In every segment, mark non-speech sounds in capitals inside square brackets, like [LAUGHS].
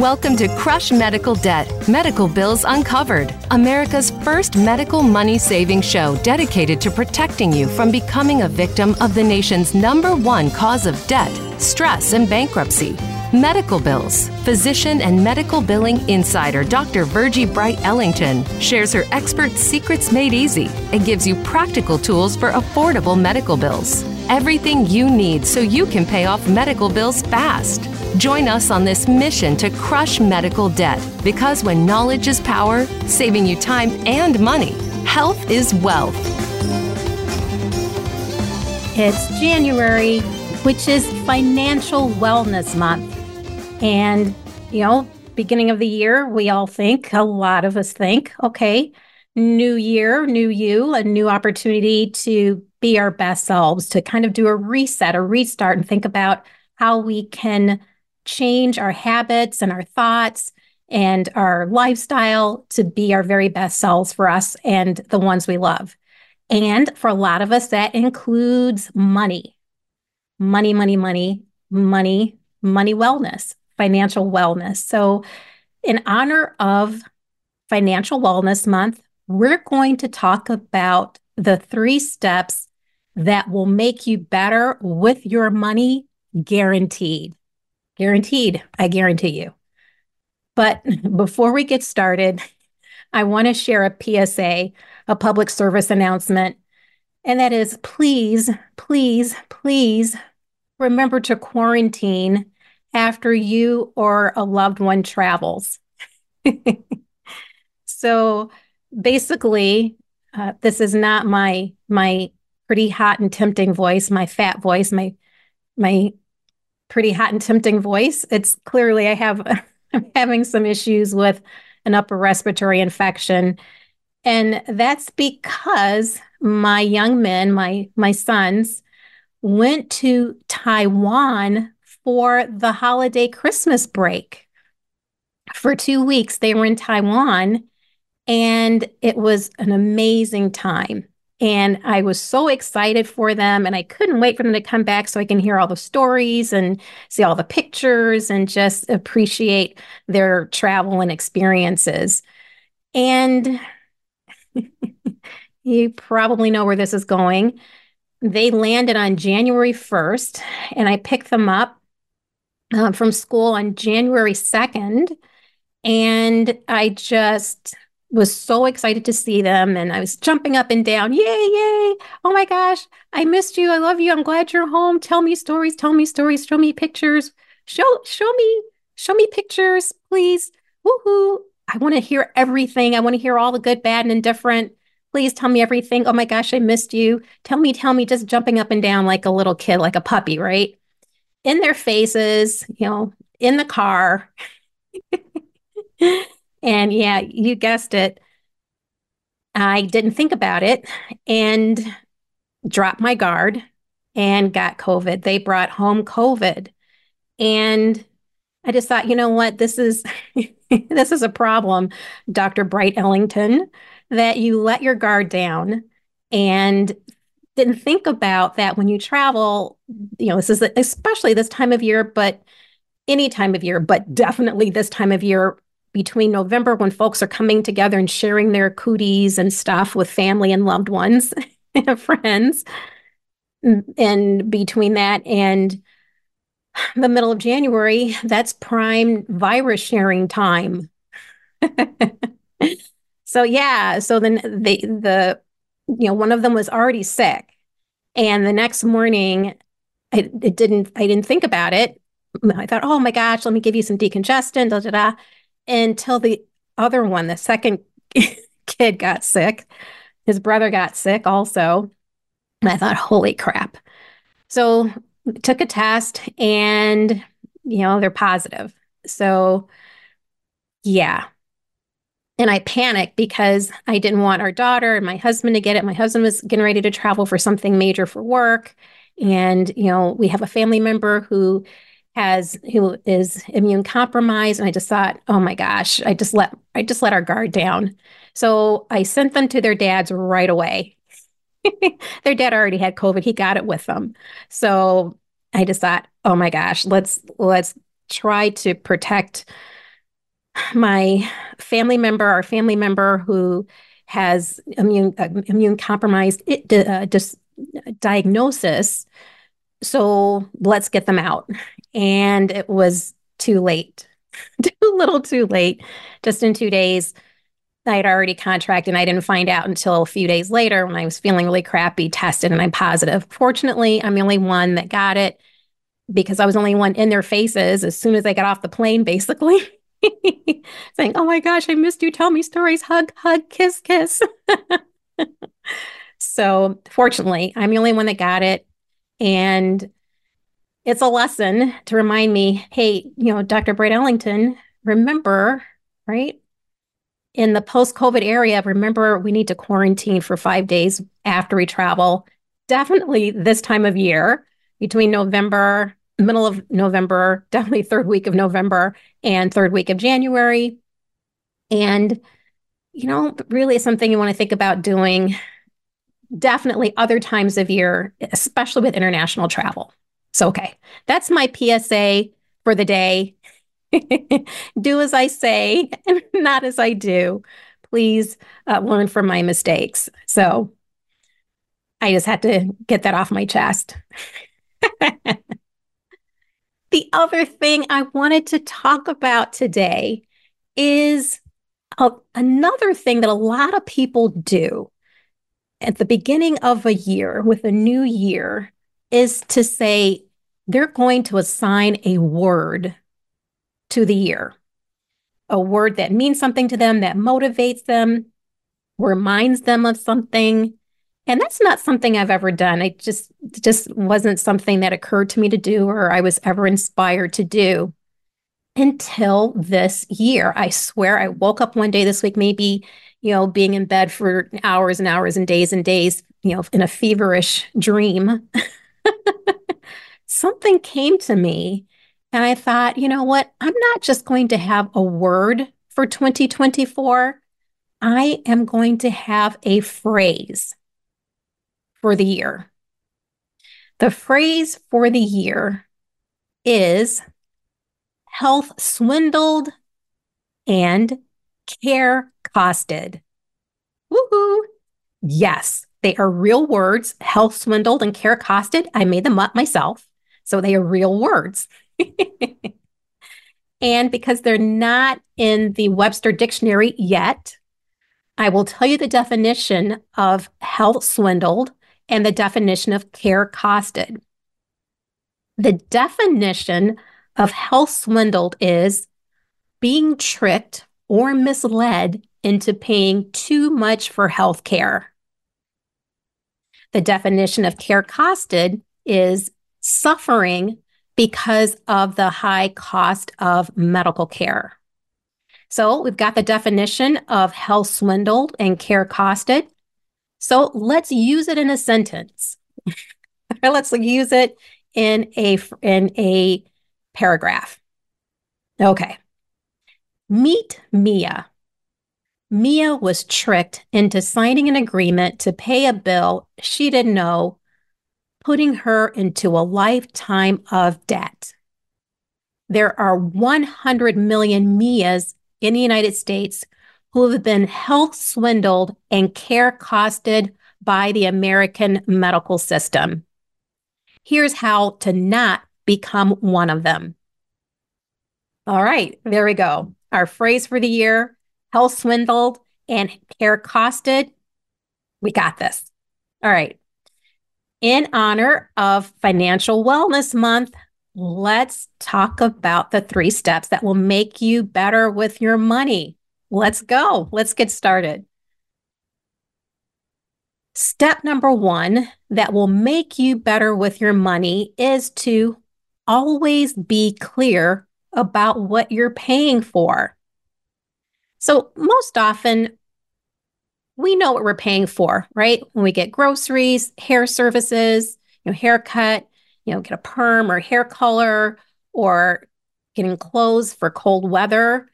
Welcome to Crush Medical Debt Medical Bills Uncovered, America's first medical money saving show dedicated to protecting you from becoming a victim of the nation's number one cause of debt, stress, and bankruptcy. Medical bills. Physician and medical billing insider Dr. Virgie Bright Ellington shares her expert secrets made easy and gives you practical tools for affordable medical bills. Everything you need so you can pay off medical bills fast. Join us on this mission to crush medical debt because when knowledge is power, saving you time and money, health is wealth. It's January, which is Financial Wellness Month. And, you know, beginning of the year, we all think, a lot of us think, okay, new year, new you, a new opportunity to be our best selves, to kind of do a reset, a restart, and think about how we can change our habits and our thoughts and our lifestyle to be our very best selves for us and the ones we love. And for a lot of us, that includes money, money, money, money, money, money wellness, financial wellness. So, in honor of Financial Wellness Month, we're going to talk about the three steps that will make you better with your money guaranteed. Guaranteed, I guarantee you. But [LAUGHS] before we get started, [LAUGHS] I want to share a PSA, a public service announcement. And that is please, please, please remember to quarantine after you or a loved one travels. [LAUGHS] so basically, uh, this is not my my pretty hot and tempting voice, my fat voice, my my pretty hot and tempting voice. It's clearly I have [LAUGHS] I'm having some issues with an upper respiratory infection. And that's because my young men, my my sons, went to Taiwan for the holiday Christmas break. For two weeks, they were in Taiwan, and it was an amazing time. And I was so excited for them, and I couldn't wait for them to come back so I can hear all the stories and see all the pictures and just appreciate their travel and experiences. And [LAUGHS] you probably know where this is going. They landed on January 1st, and I picked them up uh, from school on January 2nd. And I just was so excited to see them and I was jumping up and down. Yay, yay. Oh my gosh, I missed you. I love you. I'm glad you're home. Tell me stories, tell me stories, show me pictures. Show show me show me pictures, please. Woohoo. I want to hear everything. I want to hear all the good, bad and indifferent. Please tell me everything. Oh my gosh, I missed you. Tell me, tell me, just jumping up and down like a little kid, like a puppy, right? In their faces, you know, in the car. [LAUGHS] And yeah, you guessed it. I didn't think about it and dropped my guard and got COVID. They brought home COVID. And I just thought, you know what, this is [LAUGHS] this is a problem, Dr. Bright Ellington, that you let your guard down and didn't think about that when you travel. You know, this is especially this time of year, but any time of year, but definitely this time of year between November when folks are coming together and sharing their cooties and stuff with family and loved ones [LAUGHS] and friends. Mm, and between that and the middle of January, that's prime virus sharing time. [LAUGHS] so yeah, so then the the you know one of them was already sick, and the next morning, I it didn't I didn't think about it. I thought, oh my gosh, let me give you some decongestant, da da da until the other one, the second [LAUGHS] kid got sick. His brother got sick also. And I thought, holy crap. So took a test and, you know, they're positive. So yeah. And I panicked because I didn't want our daughter and my husband to get it. My husband was getting ready to travel for something major for work. And, you know, we have a family member who has who is immune compromised and i just thought oh my gosh i just let i just let our guard down so i sent them to their dads right away [LAUGHS] their dad already had covid he got it with them so i just thought oh my gosh let's let's try to protect my family member, our family member who has immune uh, immune compromised it, uh, dis, diagnosis. So let's get them out. And it was too late, [LAUGHS] too little, too late. Just in two days, I had already contracted, and I didn't find out until a few days later when I was feeling really crappy. Tested, and I'm positive. Fortunately, I'm the only one that got it because I was the only one in their faces as soon as I got off the plane, basically. [LAUGHS] saying, Oh my gosh, I missed you. Tell me stories. Hug, hug, kiss, kiss. [LAUGHS] so, fortunately, I'm the only one that got it. And it's a lesson to remind me hey, you know, Dr. Bright Ellington, remember, right? In the post COVID area, remember we need to quarantine for five days after we travel. Definitely this time of year between November middle of November, [LAUGHS] definitely third week of November and third week of January. And, you know, really something you want to think about doing definitely other times of year, especially with international travel. So, okay, that's my PSA for the day. [LAUGHS] do as I say and [LAUGHS] not as I do. Please uh, learn from my mistakes. So, I just had to get that off my chest. [LAUGHS] The other thing I wanted to talk about today is a, another thing that a lot of people do at the beginning of a year with a new year is to say they're going to assign a word to the year, a word that means something to them, that motivates them, reminds them of something. And that's not something I've ever done. It just just wasn't something that occurred to me to do or I was ever inspired to do until this year. I swear I woke up one day this week, maybe, you know, being in bed for hours and hours and days and days, you know, in a feverish dream. [LAUGHS] [LAUGHS] Something came to me and I thought, you know what? I'm not just going to have a word for 2024. I am going to have a phrase for the year. The phrase for the year is health swindled and care costed. Woohoo! Yes, they are real words. Health swindled and care costed. I made them up myself. So they are real words. [LAUGHS] and because they're not in the Webster dictionary yet, I will tell you the definition of health swindled and the definition of care costed. The definition of health swindled is being tricked or misled into paying too much for health care. The definition of care costed is suffering because of the high cost of medical care. So we've got the definition of health swindled and care costed. So let's use it in a sentence. [LAUGHS] let's use it in a in a paragraph. Okay. Meet Mia. Mia was tricked into signing an agreement to pay a bill she didn't know, putting her into a lifetime of debt. There are 100 million Mias in the United States who have been health swindled and care costed by the American medical system. Here's how to not become one of them. All right, there we go. Our phrase for the year health swindled and care costed. We got this. All right. In honor of Financial Wellness Month, let's talk about the three steps that will make you better with your money. Let's go. Let's get started. Step number one that will make you better with your money is to always be clear about what you're paying for. So, most often, we know what we're paying for, right? When we get groceries, hair services, you know, haircut, you know, get a perm or hair color, or getting clothes for cold weather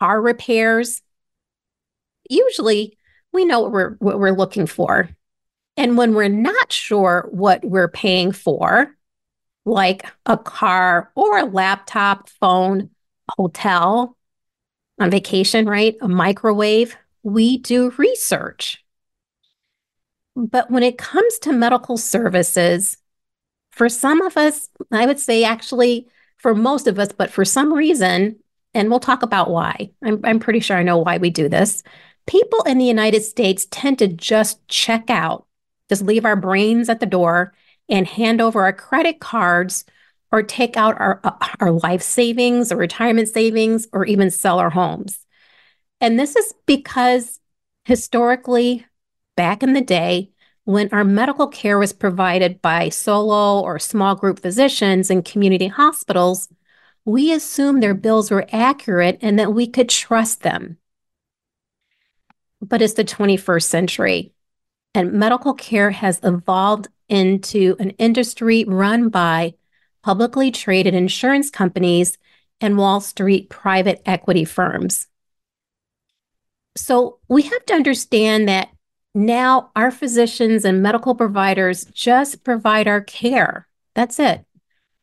car repairs. Usually we know what we're what we're looking for. And when we're not sure what we're paying for, like a car or a laptop, phone, hotel, on vacation, right? A microwave. We do research. But when it comes to medical services, for some of us, I would say actually for most of us, but for some reason, and we'll talk about why. I'm, I'm pretty sure I know why we do this. People in the United States tend to just check out, just leave our brains at the door and hand over our credit cards or take out our, uh, our life savings or retirement savings or even sell our homes. And this is because historically, back in the day, when our medical care was provided by solo or small group physicians in community hospitals, we assumed their bills were accurate and that we could trust them. But it's the 21st century, and medical care has evolved into an industry run by publicly traded insurance companies and Wall Street private equity firms. So we have to understand that now our physicians and medical providers just provide our care. That's it.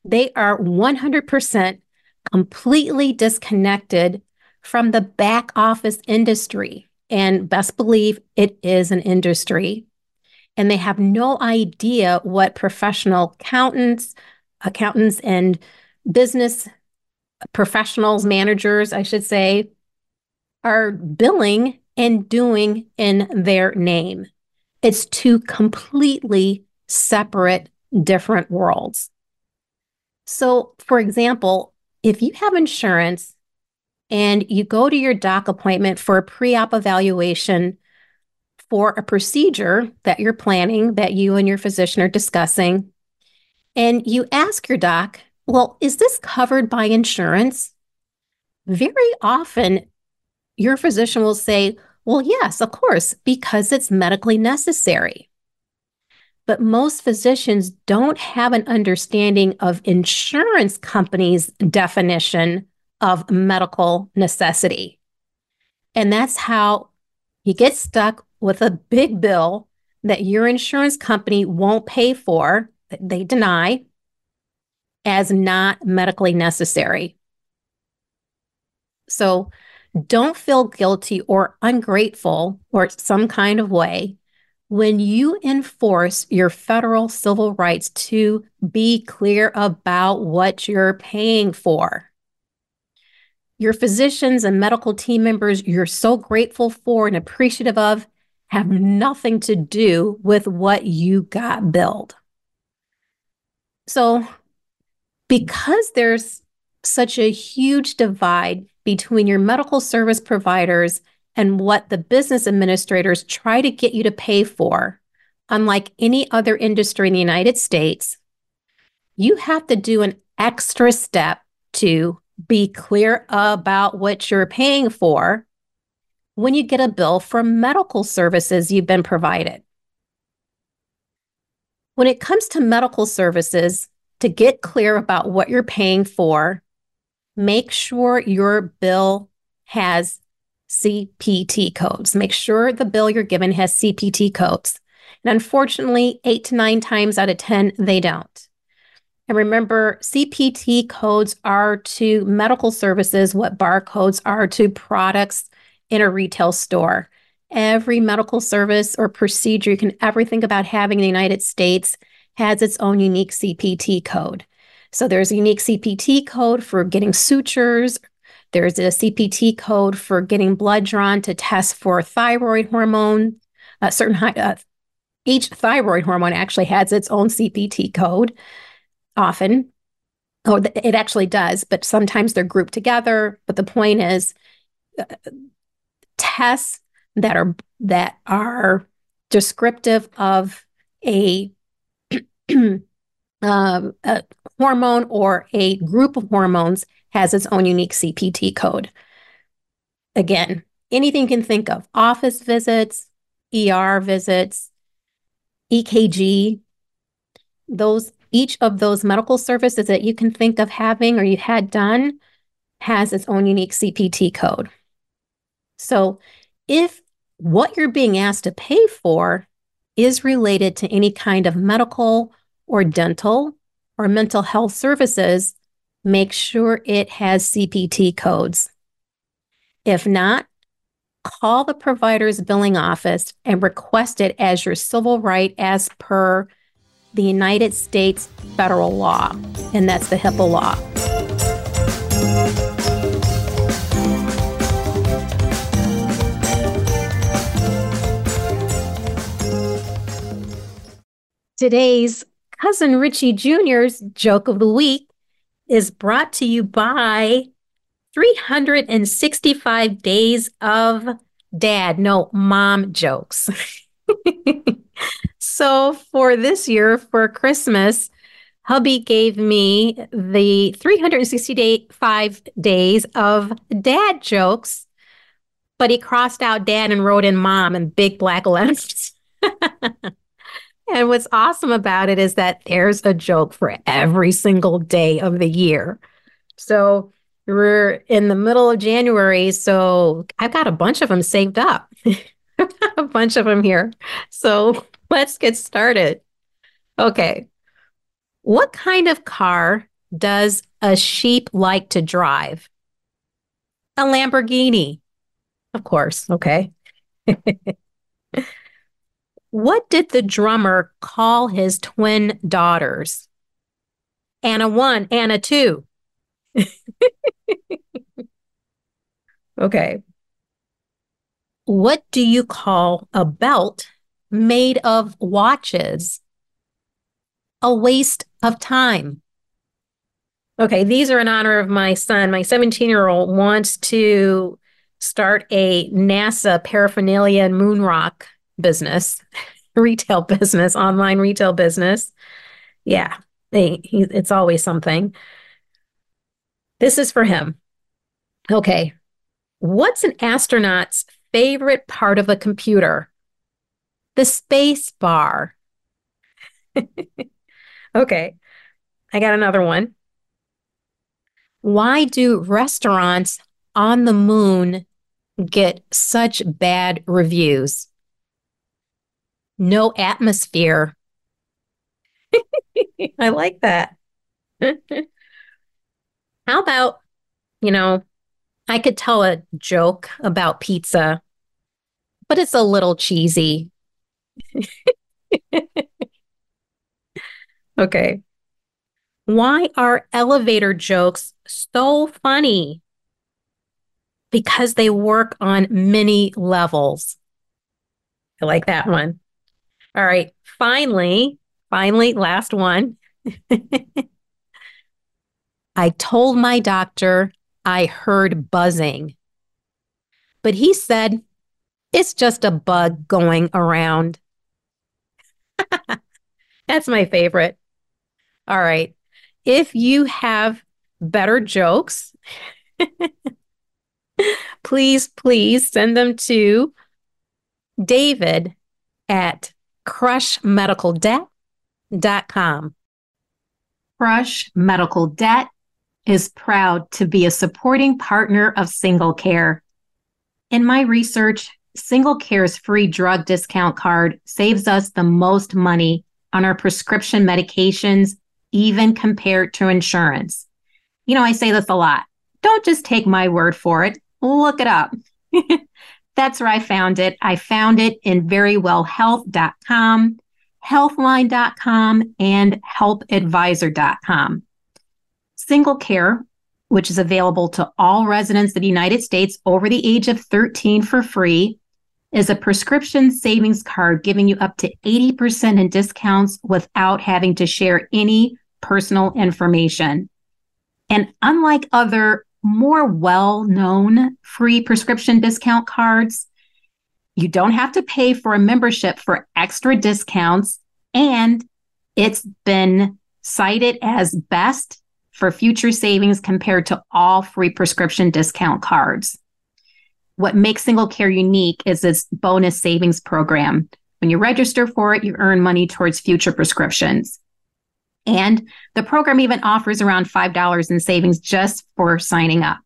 They are 100% completely disconnected from the back office industry. And best believe it is an industry. And they have no idea what professional accountants, accountants, and business professionals, managers, I should say, are billing and doing in their name. It's two completely separate, different worlds. So, for example, if you have insurance and you go to your doc appointment for a pre op evaluation for a procedure that you're planning, that you and your physician are discussing, and you ask your doc, well, is this covered by insurance? Very often, your physician will say, well, yes, of course, because it's medically necessary. But most physicians don't have an understanding of insurance companies' definition of medical necessity. And that's how you get stuck with a big bill that your insurance company won't pay for, they deny as not medically necessary. So don't feel guilty or ungrateful or some kind of way when you enforce your federal civil rights to be clear about what you're paying for. Your physicians and medical team members you're so grateful for and appreciative of have nothing to do with what you got billed. So, because there's such a huge divide between your medical service providers and what the business administrators try to get you to pay for, unlike any other industry in the United States, you have to do an extra step to be clear about what you're paying for when you get a bill for medical services you've been provided. When it comes to medical services, to get clear about what you're paying for make sure your bill has CPT codes. Make sure the bill you're given has CPT codes. And unfortunately, eight to nine times out of 10, they don't. And remember, CPT codes are to medical services what barcodes are to products in a retail store. Every medical service or procedure you can ever think about having in the United States has its own unique CPT code. So there's a unique CPT code for getting sutures. There's a CPT code for getting blood drawn to test for thyroid hormone. A certain high, uh, each thyroid hormone actually has its own CPT code. Often, oh, it actually does, but sometimes they're grouped together. But the point is, uh, tests that are that are descriptive of a [CLEARS THROAT] um, a hormone or a group of hormones has its own unique CPT code. Again, anything you can think of office visits, ER visits, EKG, those each of those medical services that you can think of having or you had done has its own unique CPT code. So, if what you're being asked to pay for is related to any kind of medical or dental or mental health services, make sure it has CPT codes. If not, call the provider's billing office and request it as your civil right as per the United States federal law, and that's the HIPAA law. Today's Cousin Richie Jr.'s joke of the week is brought to you by 365 days of dad, no mom jokes. [LAUGHS] so for this year, for Christmas, hubby gave me the 365 days of dad jokes, but he crossed out dad and wrote in mom in big black letters. [LAUGHS] and what's awesome about it is that there's a joke for every single day of the year. So we're in the middle of January, so I've got a bunch of them saved up. [LAUGHS] a bunch of them here. So [LAUGHS] let's get started. Okay. What kind of car does a sheep like to drive? A Lamborghini. Of course. Okay. [LAUGHS] what did the drummer call his twin daughters? Anna 1, Anna 2. [LAUGHS] okay. What do you call a belt made of watches? A waste of time. Okay, these are in honor of my son. My 17 year old wants to start a NASA paraphernalia and moon rock business, [LAUGHS] retail business, online retail business. Yeah, they, he, it's always something. This is for him. Okay. What's an astronaut's favorite part of a computer? The space bar. [LAUGHS] okay. I got another one. Why do restaurants on the moon get such bad reviews? No atmosphere. [LAUGHS] I like that. [LAUGHS] How about, you know, I could tell a joke about pizza, but it's a little cheesy. [LAUGHS] okay. Why are elevator jokes so funny? Because they work on many levels. I like that one. All right. Finally, finally, last one. [LAUGHS] I told my doctor I heard buzzing, but he said it's just a bug going around. [LAUGHS] That's my favorite. All right. If you have better jokes, [LAUGHS] please, please send them to David at crushmedicaldebt.com. Crush Medical Debt is proud to be a supporting partner of Single Care. In my research, Single Care's free drug discount card saves us the most money on our prescription medications, even compared to insurance. You know, I say this a lot. Don't just take my word for it, look it up. [LAUGHS] That's where I found it. I found it in verywellhealth.com, healthline.com, and helpadvisor.com. Single Care, which is available to all residents of the United States over the age of 13 for free, is a prescription savings card giving you up to 80% in discounts without having to share any personal information. And unlike other more well known free prescription discount cards, you don't have to pay for a membership for extra discounts. And it's been cited as best for future savings compared to all free prescription discount cards. What makes Single Care unique is its bonus savings program. When you register for it, you earn money towards future prescriptions. And the program even offers around $5 in savings just for signing up.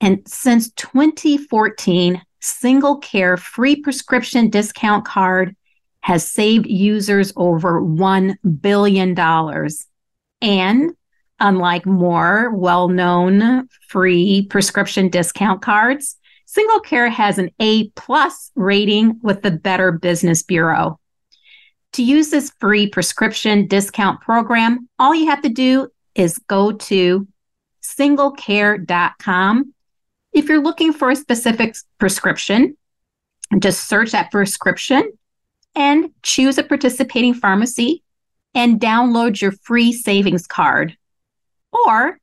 And since 2014, Single Care free prescription discount card has saved users over $1 billion. And Unlike more well known free prescription discount cards, Single Care has an A plus rating with the Better Business Bureau. To use this free prescription discount program, all you have to do is go to singlecare.com. If you're looking for a specific prescription, just search that prescription and choose a participating pharmacy and download your free savings card. Or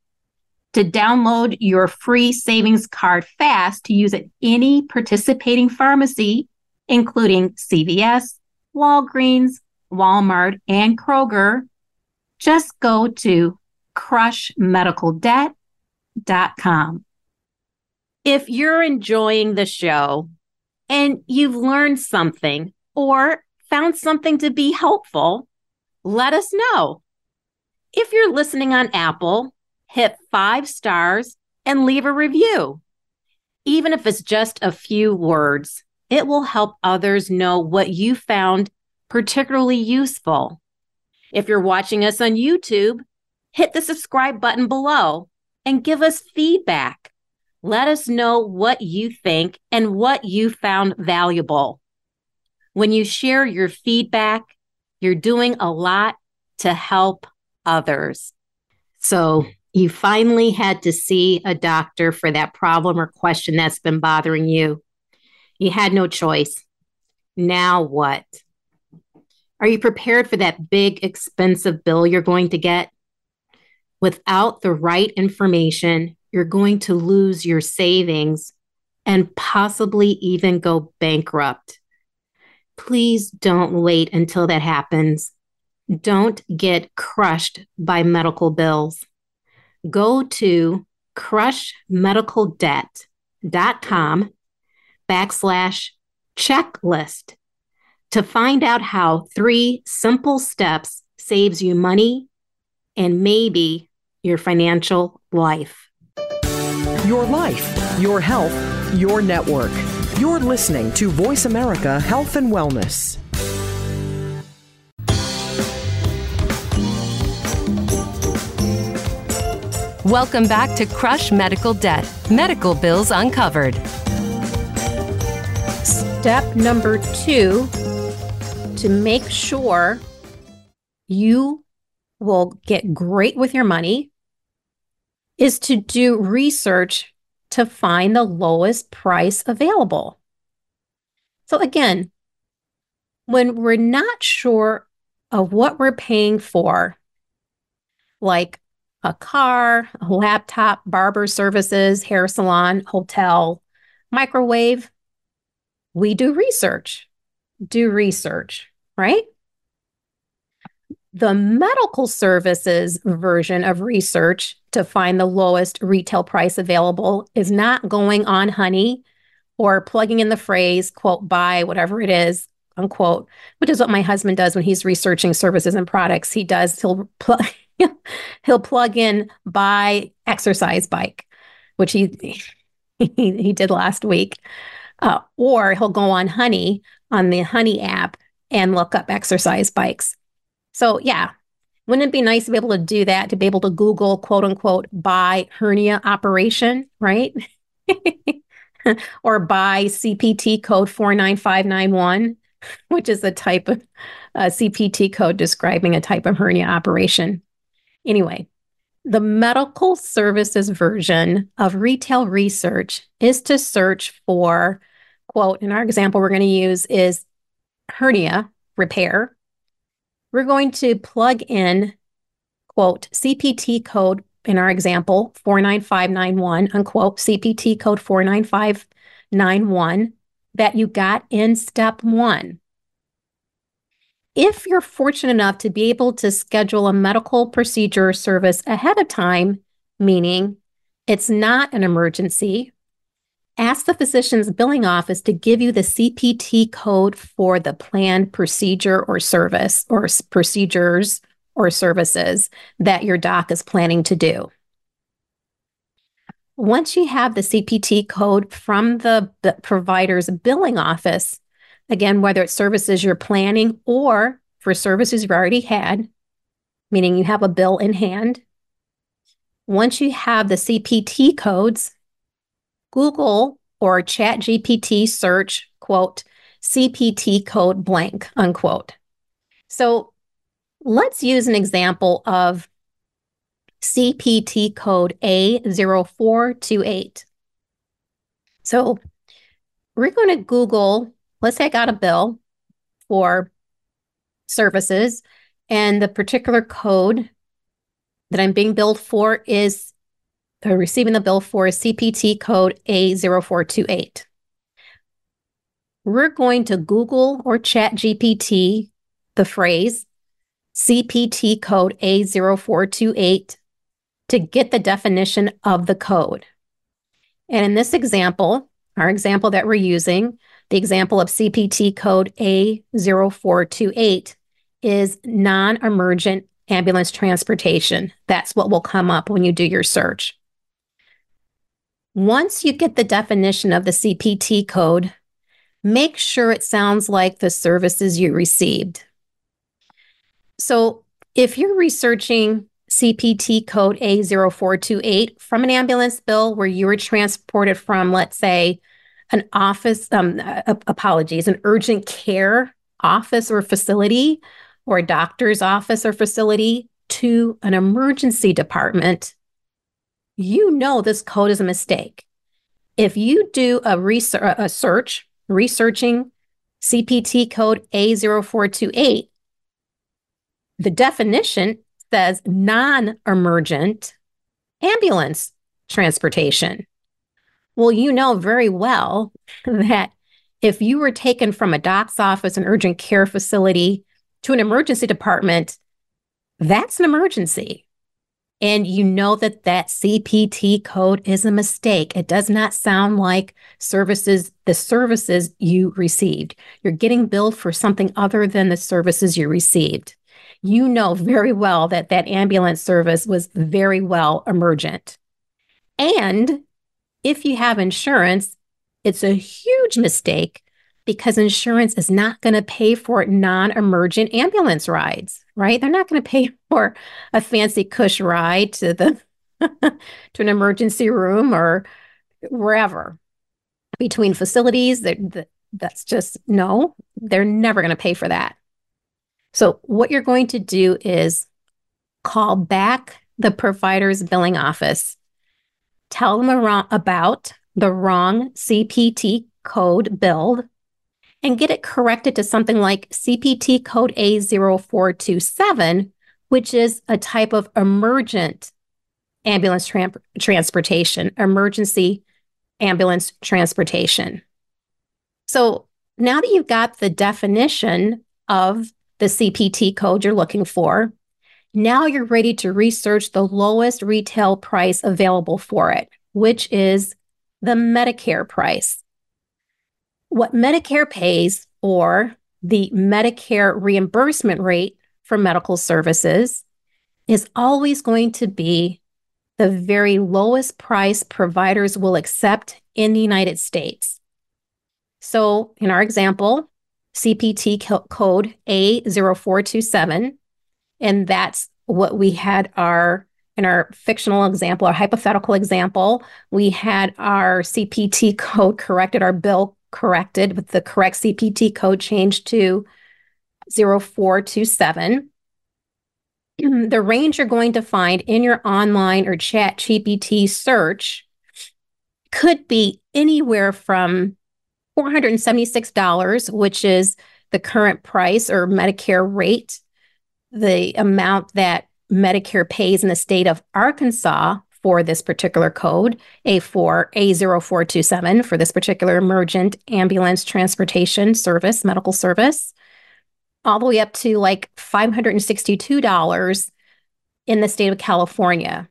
to download your free savings card fast to use at any participating pharmacy, including CVS, Walgreens, Walmart, and Kroger, just go to crushmedicaldebt.com. If you're enjoying the show and you've learned something or found something to be helpful, let us know. If you're listening on Apple, hit five stars and leave a review. Even if it's just a few words, it will help others know what you found particularly useful. If you're watching us on YouTube, hit the subscribe button below and give us feedback. Let us know what you think and what you found valuable. When you share your feedback, you're doing a lot to help others. So, you finally had to see a doctor for that problem or question that's been bothering you. You had no choice. Now what? Are you prepared for that big, expensive bill you're going to get? Without the right information, you're going to lose your savings and possibly even go bankrupt. Please don't wait until that happens. Don't get crushed by medical bills. Go to crushmedicaldebt.com backslash checklist to find out how three simple steps saves you money and maybe your financial life. Your life, your health, your network. You're listening to Voice America Health and Wellness. Welcome back to Crush Medical Debt Medical Bills Uncovered. Step number two to make sure you will get great with your money is to do research to find the lowest price available. So, again, when we're not sure of what we're paying for, like a car, a laptop, barber services, hair salon, hotel, microwave, we do research. Do research right? The medical services version of research to find the lowest retail price available is not going on honey or plugging in the phrase, quote, buy whatever it is, unquote, which is what my husband does when he's researching services and products. He does, he'll plug, [LAUGHS] he'll plug in buy exercise bike, which he, [LAUGHS] he, he did last week. Uh, or he'll go on honey on the honey app and look up exercise bikes. So, yeah, wouldn't it be nice to be able to do that, to be able to Google quote unquote buy hernia operation, right? [LAUGHS] or buy CPT code 49591, which is a type of uh, CPT code describing a type of hernia operation. Anyway, the medical services version of retail research is to search for, quote, in our example we're going to use is hernia repair, we're going to plug in, quote, CPT code in our example, 49591, unquote, CPT code 49591 that you got in step one. If you're fortunate enough to be able to schedule a medical procedure service ahead of time, meaning it's not an emergency ask the physician's billing office to give you the CPT code for the planned procedure or service or procedures or services that your doc is planning to do. Once you have the CPT code from the, the provider's billing office, again, whether it's services you're planning or for services you've already had, meaning you have a bill in hand, Once you have the CPT codes, Google or ChatGPT search, quote, CPT code blank, unquote. So let's use an example of CPT code A0428. So we're going to Google, let's say I got a bill for services, and the particular code that I'm being billed for is uh, receiving the bill for CPT code A0428. We're going to Google or Chat GPT the phrase CPT code A0428 to get the definition of the code. And in this example, our example that we're using, the example of CPT code A0428 is non emergent ambulance transportation. That's what will come up when you do your search. Once you get the definition of the CPT code, make sure it sounds like the services you received. So, if you're researching CPT code A0428 from an ambulance bill where you were transported from, let's say, an office, um, uh, apologies, an urgent care office or facility, or a doctor's office or facility to an emergency department, you know this code is a mistake. If you do a, research, a search researching CPT code A0428, the definition says non emergent ambulance transportation. Well, you know very well [LAUGHS] that if you were taken from a doc's office, an urgent care facility to an emergency department, that's an emergency. And you know that that CPT code is a mistake. It does not sound like services, the services you received. You're getting billed for something other than the services you received you know very well that that ambulance service was very well emergent. And if you have insurance, it's a huge mistake because insurance is not going to pay for non emergent ambulance rides, right? They're not going to pay [LAUGHS] for a fancy cush ride to the [LAUGHS] to an emergency room or wherever. Between facilities that that's just no they're never going to pay for that. So, what you're going to do is call back the provider's billing office, tell them about the wrong CPT code billed, and get it corrected to something like CPT code A0427, which is a type of emergent ambulance tra- transportation, emergency ambulance transportation. So now that you've got the definition of the CPT code you're looking for. Now you're ready to research the lowest retail price available for it, which is the Medicare price. What Medicare pays, or the Medicare reimbursement rate for medical services, is always going to be the very lowest price providers will accept in the United States. So, in our example, CPT code A0427. And that's what we had our, in our fictional example, our hypothetical example, we had our CPT code corrected, our bill corrected with the correct CPT code changed to 0427. [CLEARS THROAT] the range you're going to find in your online or chat GPT search could be anywhere from $476, which is the current price or Medicare rate, the amount that Medicare pays in the state of Arkansas for this particular code, A4, A0427, for this particular emergent ambulance transportation service, medical service, all the way up to like $562 in the state of California.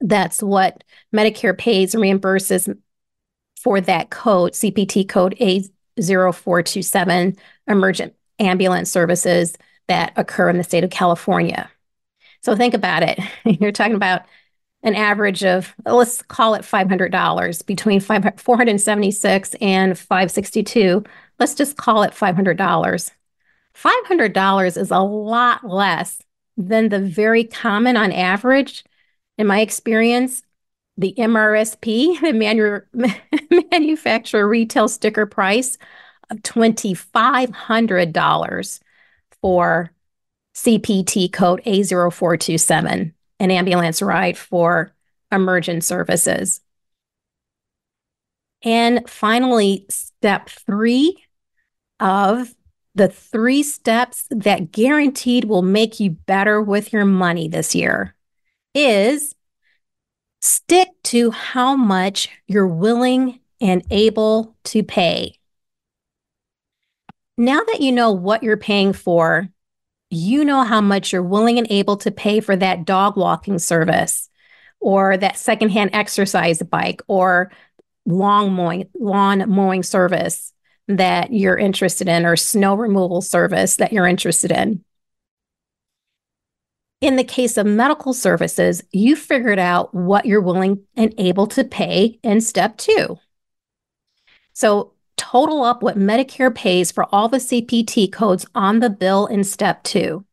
That's what Medicare pays and reimburses for that code, CPT code A0427, emergent ambulance services that occur in the state of California. So think about it. [LAUGHS] You're talking about an average of, let's call it $500 between 476 and 562. Let's just call it $500. $500 is a lot less than the very common on average In my experience, the MRSP, the [LAUGHS] manu- manufacturer retail sticker price of $2,500 for CPT code A0427, an ambulance ride for emergent services. And finally, step three of the three steps that guaranteed will make you better with your money this year is stick to how much you're willing and able to pay. Now that you know what you're paying for, you know how much you're willing and able to pay for that dog walking service or that secondhand exercise bike or long mowing, lawn mowing service that you're interested in or snow removal service that you're interested in. In the case of medical services, you figured out what you're willing and able to pay in step two. So, total up what Medicare pays for all the CPT codes on the bill in step two.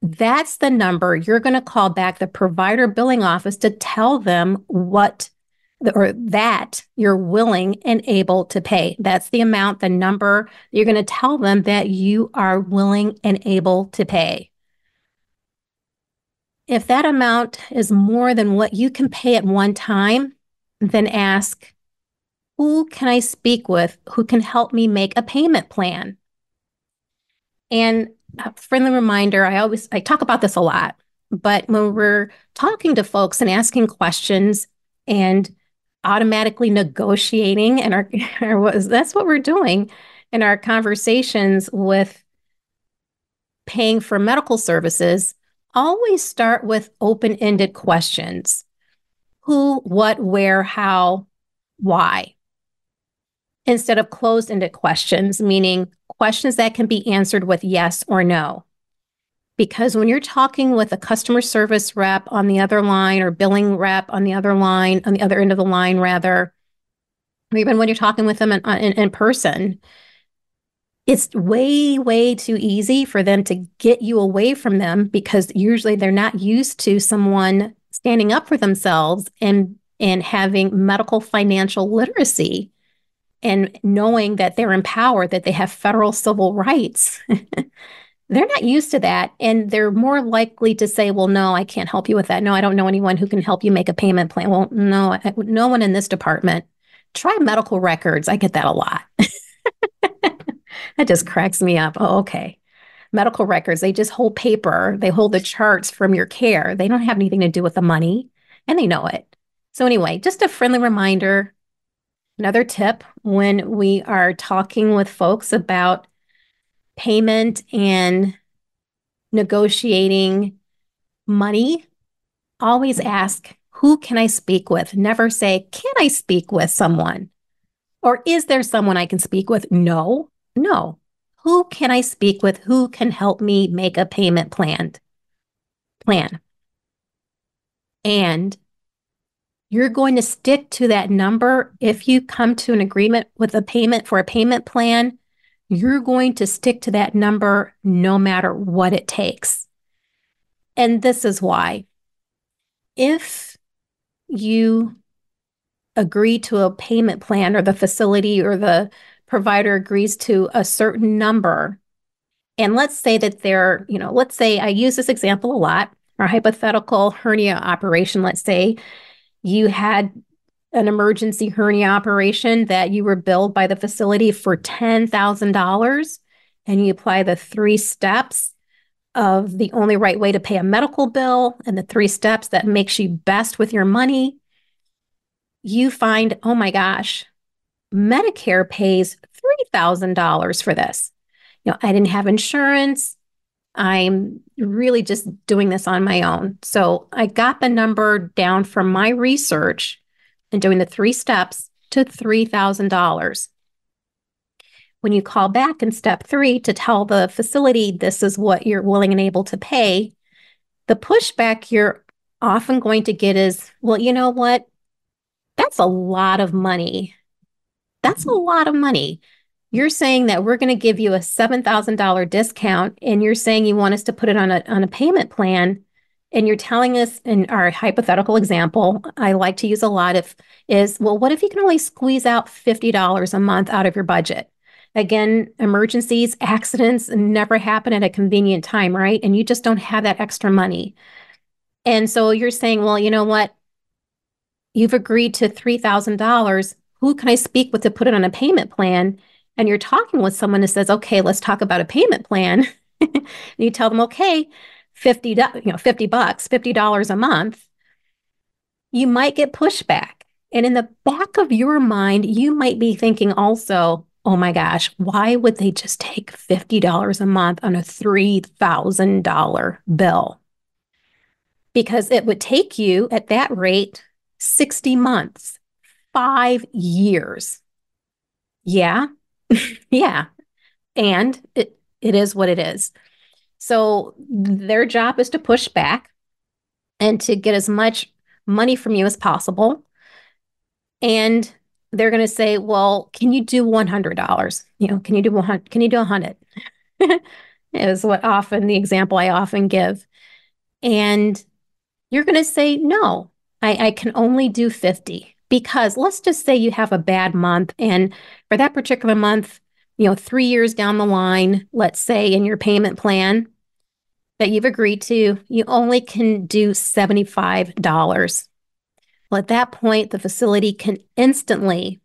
That's the number you're going to call back the provider billing office to tell them what or that you're willing and able to pay. That's the amount, the number you're going to tell them that you are willing and able to pay. If that amount is more than what you can pay at one time, then ask, who can I speak with who can help me make a payment plan? And a friendly reminder, I always I talk about this a lot, but when we're talking to folks and asking questions and automatically negotiating and our, [LAUGHS] our that's what we're doing in our conversations with paying for medical services always start with open-ended questions who what where how why instead of closed-ended questions meaning questions that can be answered with yes or no. Because when you're talking with a customer service rep on the other line or billing rep on the other line, on the other end of the line, rather, or even when you're talking with them in, in, in person, it's way, way too easy for them to get you away from them because usually they're not used to someone standing up for themselves and and having medical financial literacy and knowing that they're empowered, that they have federal civil rights. [LAUGHS] they're not used to that. And they're more likely to say well no i can't help you with that. No i don't know anyone who can help you make a payment plan. Well no I, no one in this department. Try medical records. I get that a lot. [LAUGHS] That just cracks me up. Oh okay. Medical records they just hold paper. They hold the charts from your care. They don't have anything to do with the money and they know it. So anyway just a friendly reminder another tip when we are talking with folks about payment and negotiating money, always ask, who can I speak with? Never say, can I speak with someone? Or is there someone I can speak with? No, no. Who can I speak with? Who can help me make a payment plan? Plan. And you're going to stick to that number if you come to an agreement with a payment for a payment plan you're going to stick to that number no matter what it takes. And this is why. If you agree to a payment plan or the facility or the provider agrees to a certain number, and let's say that they're, you know, let's say I use this example a lot, our hypothetical hernia operation, let's say you had an emergency hernia operation that you were billed by the facility for $10,000 and you apply the three steps of the only right way to pay a medical bill and the three steps that makes you best with your money, you find, oh my gosh, Medicare pays $3,000 for this. You know, I didn't have insurance. I'm really just doing this on my own. So I got the number down from my research and doing the three steps to $3,000. When you call back in step three to tell the facility this is what you're willing and able to pay, the pushback you're often going to get is, well, you know what? That's a lot of money. That's a lot of money. You're saying that we're going to give you a $7,000 discount and you're saying you want us to put it on a on a payment plan. and you're telling us in our hypothetical example, I like to use a lot of is, well, what if you can only squeeze out $50 a month out of your budget? Again, emergencies, accidents never happen at a convenient time, right? And you just don't have that extra money. And so you're saying, well, you know what? You've agreed to $3,000. Who can I speak with to put it on a payment plan? And you're talking with someone that says, okay, let's talk about a payment plan. [LAUGHS] and you tell them, okay, 50, you know, 50 bucks, $50 a month, you might get pushback. And in the back of your mind, you might be thinking also, oh my gosh, why would they just take $50 a month on a $3,000 bill? Because it would take you at that rate 60 months, five years. Yeah. [LAUGHS] yeah. And it, it is what it is. So their job is to push back and to get as much money from you as possible. And they're going to say, "Well, can you do $100? You know, can you do 100 can you do 100?" [LAUGHS] is what often the example I often give. And you're going to say, "No, I, I can only do 50." Because let's just say you have a bad month and for that particular month, you know, three years down the line, let's say in your payment plan that you've agreed to, you only can do $75. Well, at that point, the facility can instantly,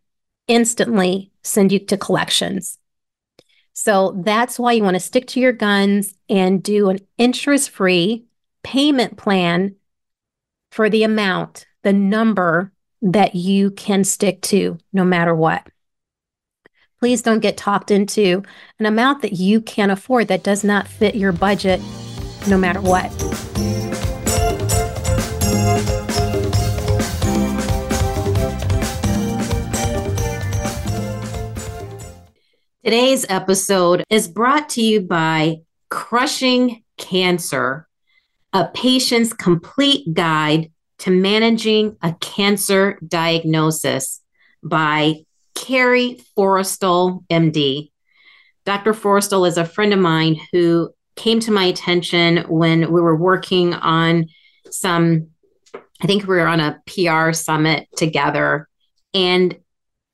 instantly send you to collections. So that's why you want to stick to your guns and do an interest free payment plan for the amount, the number that you can stick to no matter what. Please don't get talked into an amount that you can't afford that does not fit your budget no matter what. Today's episode is brought to you by Crushing Cancer, a patient's complete guide to managing a cancer diagnosis by Carrie Forrestal, MD. Dr. Forrestal is a friend of mine who came to my attention when we were working on some, I think we were on a PR summit together. And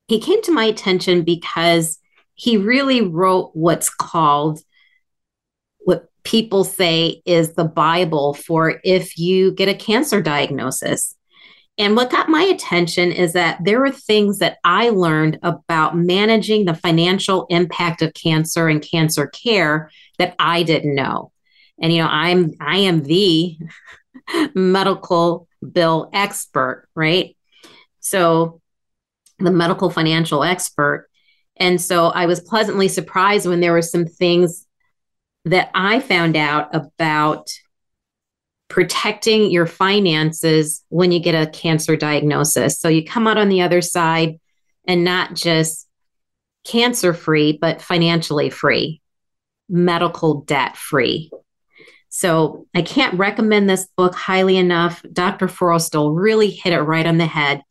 he came to my attention because he really wrote what's called what people say is the Bible for if you get a cancer diagnosis. And what got my attention is that there were things that I learned about managing the financial impact of cancer and cancer care that I didn't know. And you know, I'm I am the [LAUGHS] medical bill expert, right? So the medical financial expert. And so I was pleasantly surprised when there were some things that I found out about protecting your finances when you get a cancer diagnosis. So you come out on the other side and not just cancer free, but financially free, medical debt free. So I can't recommend this book highly enough. Dr. Forrestal really hit it right on the head.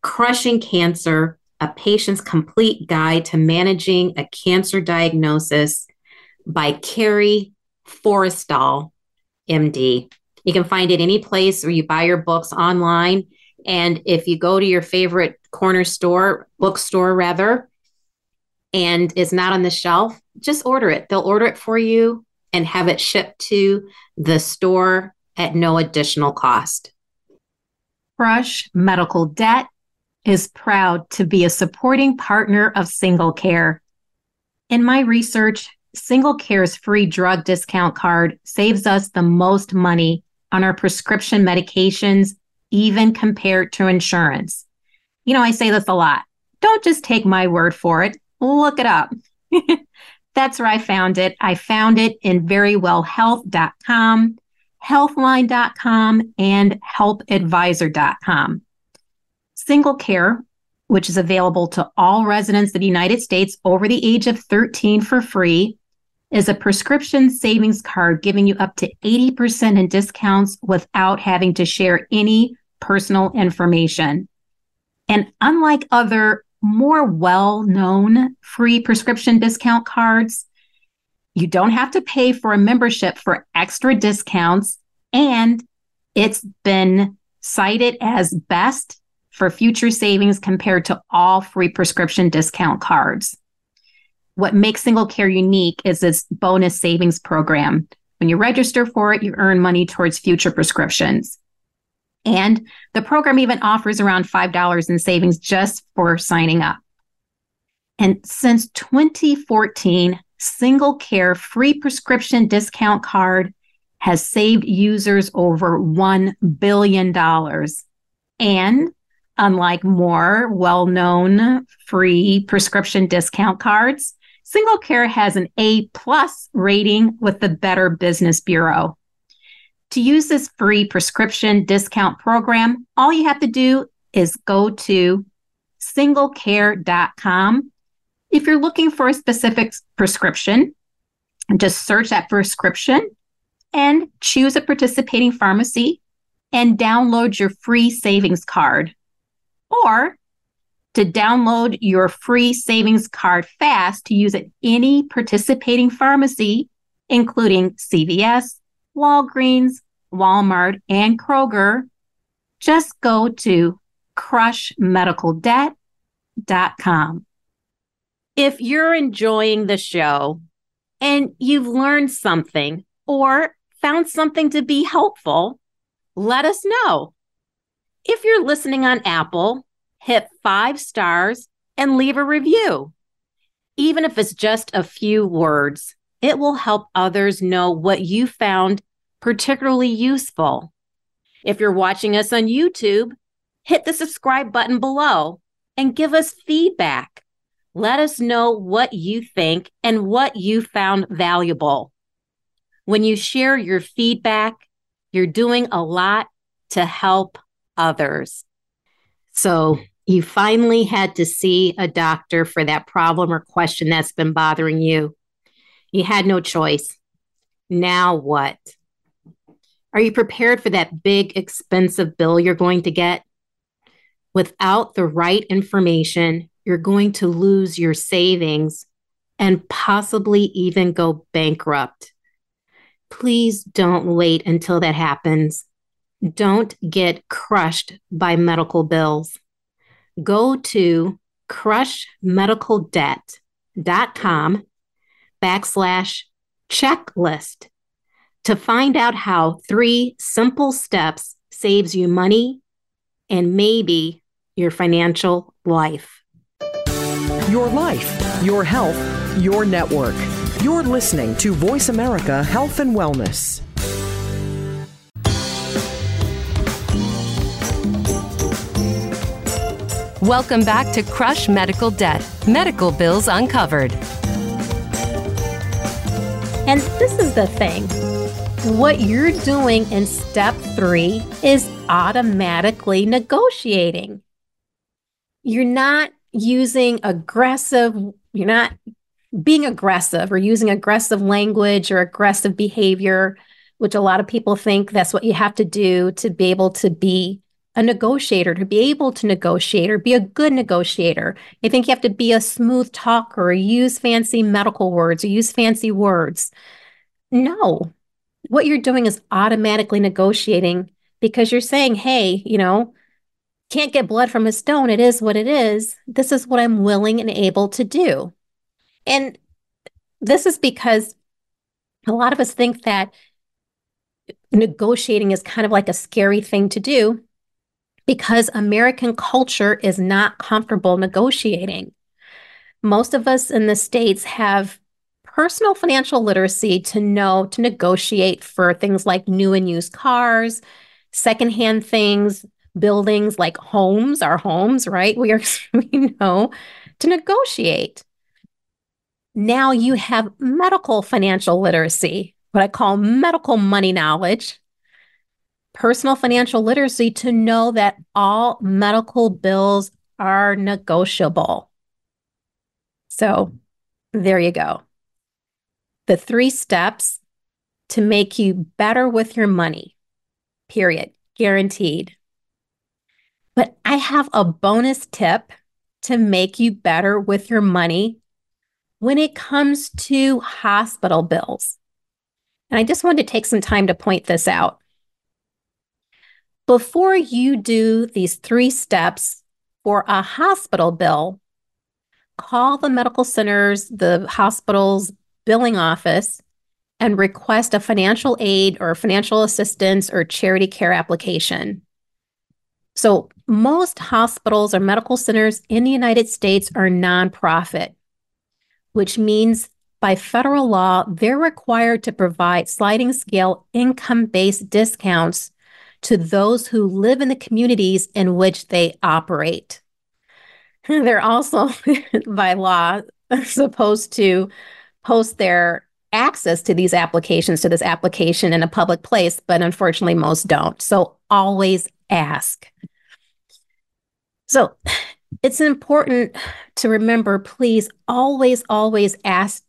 Crushing Cancer, a patient's complete guide to managing a cancer diagnosis by Carrie Forrestal, MD. You can find it any place where you buy your books online. And if you go to your favorite corner store, bookstore rather, and it's not on the shelf, just order it. They'll order it for you and have it shipped to the store at no additional cost. Crush Medical Debt is proud to be a supporting partner of Single Care. In my research, Single Care's free drug discount card saves us the most money on our prescription medications, even compared to insurance. You know, I say this a lot. Don't just take my word for it, look it up. [LAUGHS] That's where I found it. I found it in verywellhealth.com, healthline.com, and helpadvisor.com. Single care, which is available to all residents of the United States over the age of 13 for free, is a prescription savings card giving you up to 80% in discounts without having to share any personal information. And unlike other more well known free prescription discount cards, you don't have to pay for a membership for extra discounts and It's been cited as best for future savings compared to all free prescription discount cards. What makes Single Care unique is this bonus savings program. When you register for it, you earn money towards future prescriptions. And the program even offers around $5 in savings just for signing up. And since 2014, Single Care free prescription discount card has saved users over $1 billion. And unlike more well known free prescription discount cards, Single Care has an A plus rating with the Better Business Bureau. To use this free prescription discount program, all you have to do is go to singlecare.com. If you're looking for a specific prescription, just search that prescription and choose a participating pharmacy and download your free savings card. Or to download your free savings card fast to use at any participating pharmacy, including CVS, Walgreens, Walmart, and Kroger, just go to crushmedicaldebt.com. If you're enjoying the show and you've learned something or found something to be helpful, let us know. If you're listening on Apple, hit five stars and leave a review. Even if it's just a few words, it will help others know what you found particularly useful. If you're watching us on YouTube, hit the subscribe button below and give us feedback. Let us know what you think and what you found valuable. When you share your feedback, you're doing a lot to help others. So, you finally had to see a doctor for that problem or question that's been bothering you. You had no choice. Now what? Are you prepared for that big, expensive bill you're going to get? Without the right information, you're going to lose your savings and possibly even go bankrupt. Please don't wait until that happens. Don't get crushed by medical bills. Go to crushmedicaldebt.com backslash checklist to find out how three simple steps saves you money and maybe your financial life. Your life, your health, your network. You're listening to Voice America Health and Wellness. Welcome back to Crush Medical Debt Medical Bills Uncovered. And this is the thing what you're doing in step three is automatically negotiating. You're not using aggressive, you're not being aggressive or using aggressive language or aggressive behavior, which a lot of people think that's what you have to do to be able to be a negotiator, to be able to negotiate or be a good negotiator. You think you have to be a smooth talker use fancy medical words or use fancy words. No, what you're doing is automatically negotiating because you're saying, hey, you know, can't get blood from a stone. It is what it is. This is what I'm willing and able to do. And this is because a lot of us think that negotiating is kind of like a scary thing to do because American culture is not comfortable negotiating. Most of us in the States have personal financial literacy to know to negotiate for things like new and used cars, secondhand things, buildings like homes, our homes, right? [LAUGHS] We are, we know to negotiate. Now you have medical financial literacy, what I call medical money knowledge personal financial literacy to know that all medical bills are negotiable. So there you go. The three steps to make you better with your money, period, guaranteed. But I have a bonus tip to make you better with your money when it comes to hospital bills. And I just wanted to take some time to point this out. Before you do these three steps for a hospital bill, call the medical centers, the hospital's billing office, and request a financial aid or financial assistance or charity care application. So, most hospitals or medical centers in the United States are nonprofit, which means by federal law, they're required to provide sliding scale income based discounts to those who live in the communities in which they operate. [LAUGHS] They're also, [LAUGHS] by law, [LAUGHS] supposed to post their access to these applications, to this application in a public place, but unfortunately, most don't. So always ask. So it's important to remember please always, always ask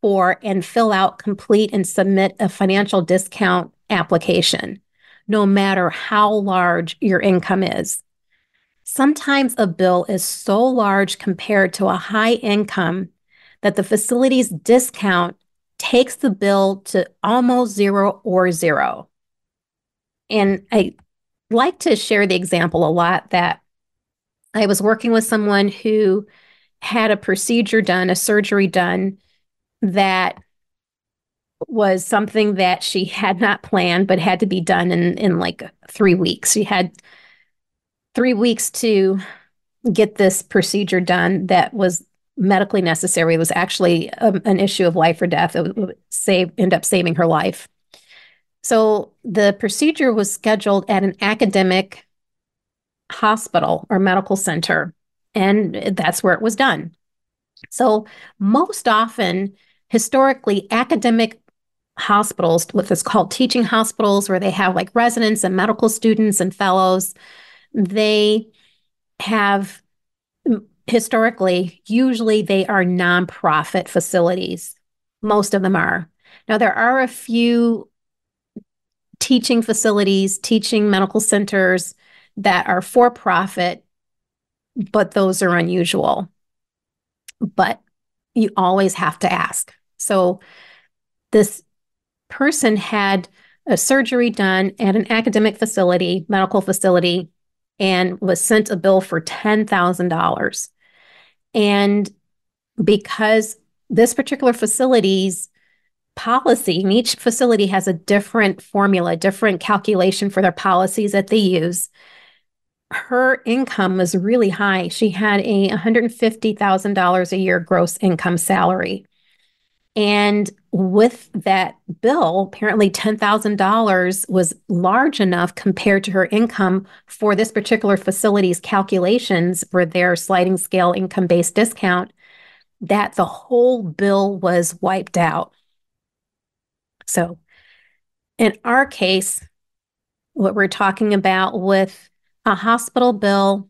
for and fill out, complete, and submit a financial discount application, no matter how large your income is. Sometimes a bill is so large compared to a high income that the facility's discount takes the bill to almost zero or zero. And I like to share the example a lot that I was working with someone who had a procedure done, a surgery done that was something that she had not planned but had to be done in in like 3 weeks. She had 3 weeks to get this procedure done that was medically necessary. It was actually a, um, an issue of life or death. It would save end up saving her life. So the procedure was scheduled at an academic hospital or medical center, and that's where it was done. So most often, historically, academic hospitals, what is called teaching hospitals, where they have like residents and medical students and fellows, they have historically, usually they are nonprofit facilities. Most of them are. Now, there are a few teaching facilities, teaching medical centers that are for profit, but those are unusual. But you always have to ask. So, this person had a surgery done at an academic facility, medical facility, and was sent a bill for $10,000. And because this particular facility's policy, and each facility has a different formula, different calculation for their policies that they use. Her income was really high. She had a $150,000 a year gross income salary. And with that bill, apparently $10,000 was large enough compared to her income for this particular facility's calculations for their sliding scale income based discount that the whole bill was wiped out. So, in our case, what we're talking about with a hospital bill,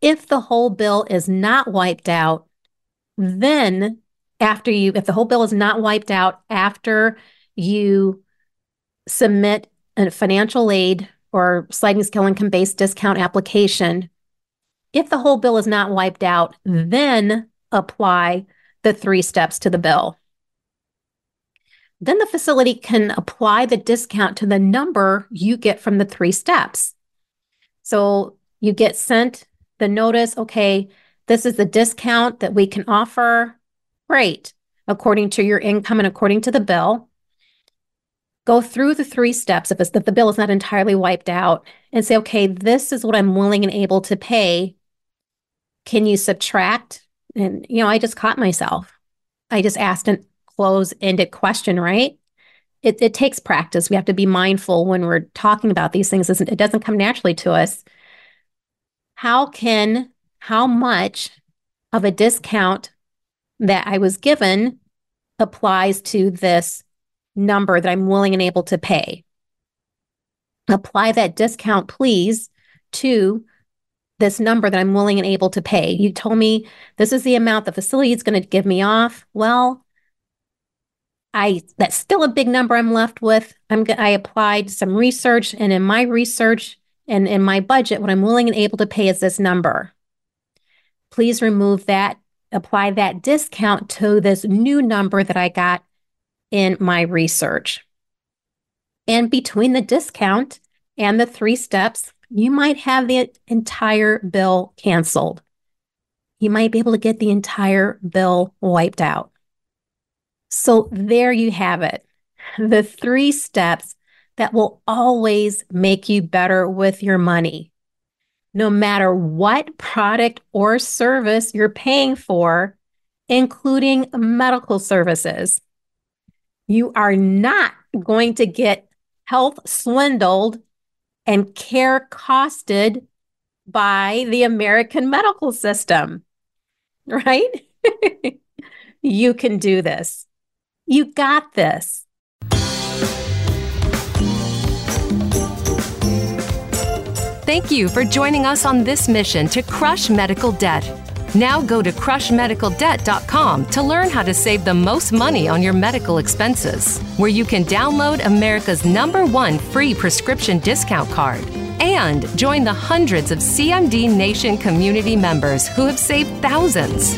if the whole bill is not wiped out, then after you, if the whole bill is not wiped out after you submit a financial aid or sliding scale income based discount application, if the whole bill is not wiped out, then apply the three steps to the bill. Then the facility can apply the discount to the number you get from the three steps. So you get sent the notice, okay, this is the discount that we can offer Great. According to your income and according to the bill, go through the three steps if, it's, if the bill is not entirely wiped out and say, okay, this is what I'm willing and able to pay. Can you subtract? And, you know, I just caught myself. I just asked a close ended question, right? It, it takes practice. We have to be mindful when we're talking about these things. It doesn't come naturally to us. How can, how much of a discount that I was given applies to this number that I'm willing and able to pay. Apply that discount, please, to this number that I'm willing and able to pay. You told me this is the amount the facility is going to give me off. Well, I that's still a big number I'm left with. I'm I applied some research and in my research and in my budget what I'm willing and able to pay is this number. Please remove that apply that discount to this new number that I got in my research. And between the discount and the three steps, you might have the entire bill canceled. You might be able to get the entire bill wiped out. So there you have it. The three steps that will always make you better with your money. No matter what product or service you're paying for, including medical services. You are not going to get health swindled and care costed by the American medical system, [LAUGHS] right? [LAUGHS] you can do this. You got this. Thank you for joining us on this mission to crush medical debt. Now go to crushmedicaldebt.com to learn how to save the most money on your medical expenses, where you can download America's number one free prescription discount card and join the hundreds of CMD Nation community members who have saved thousands.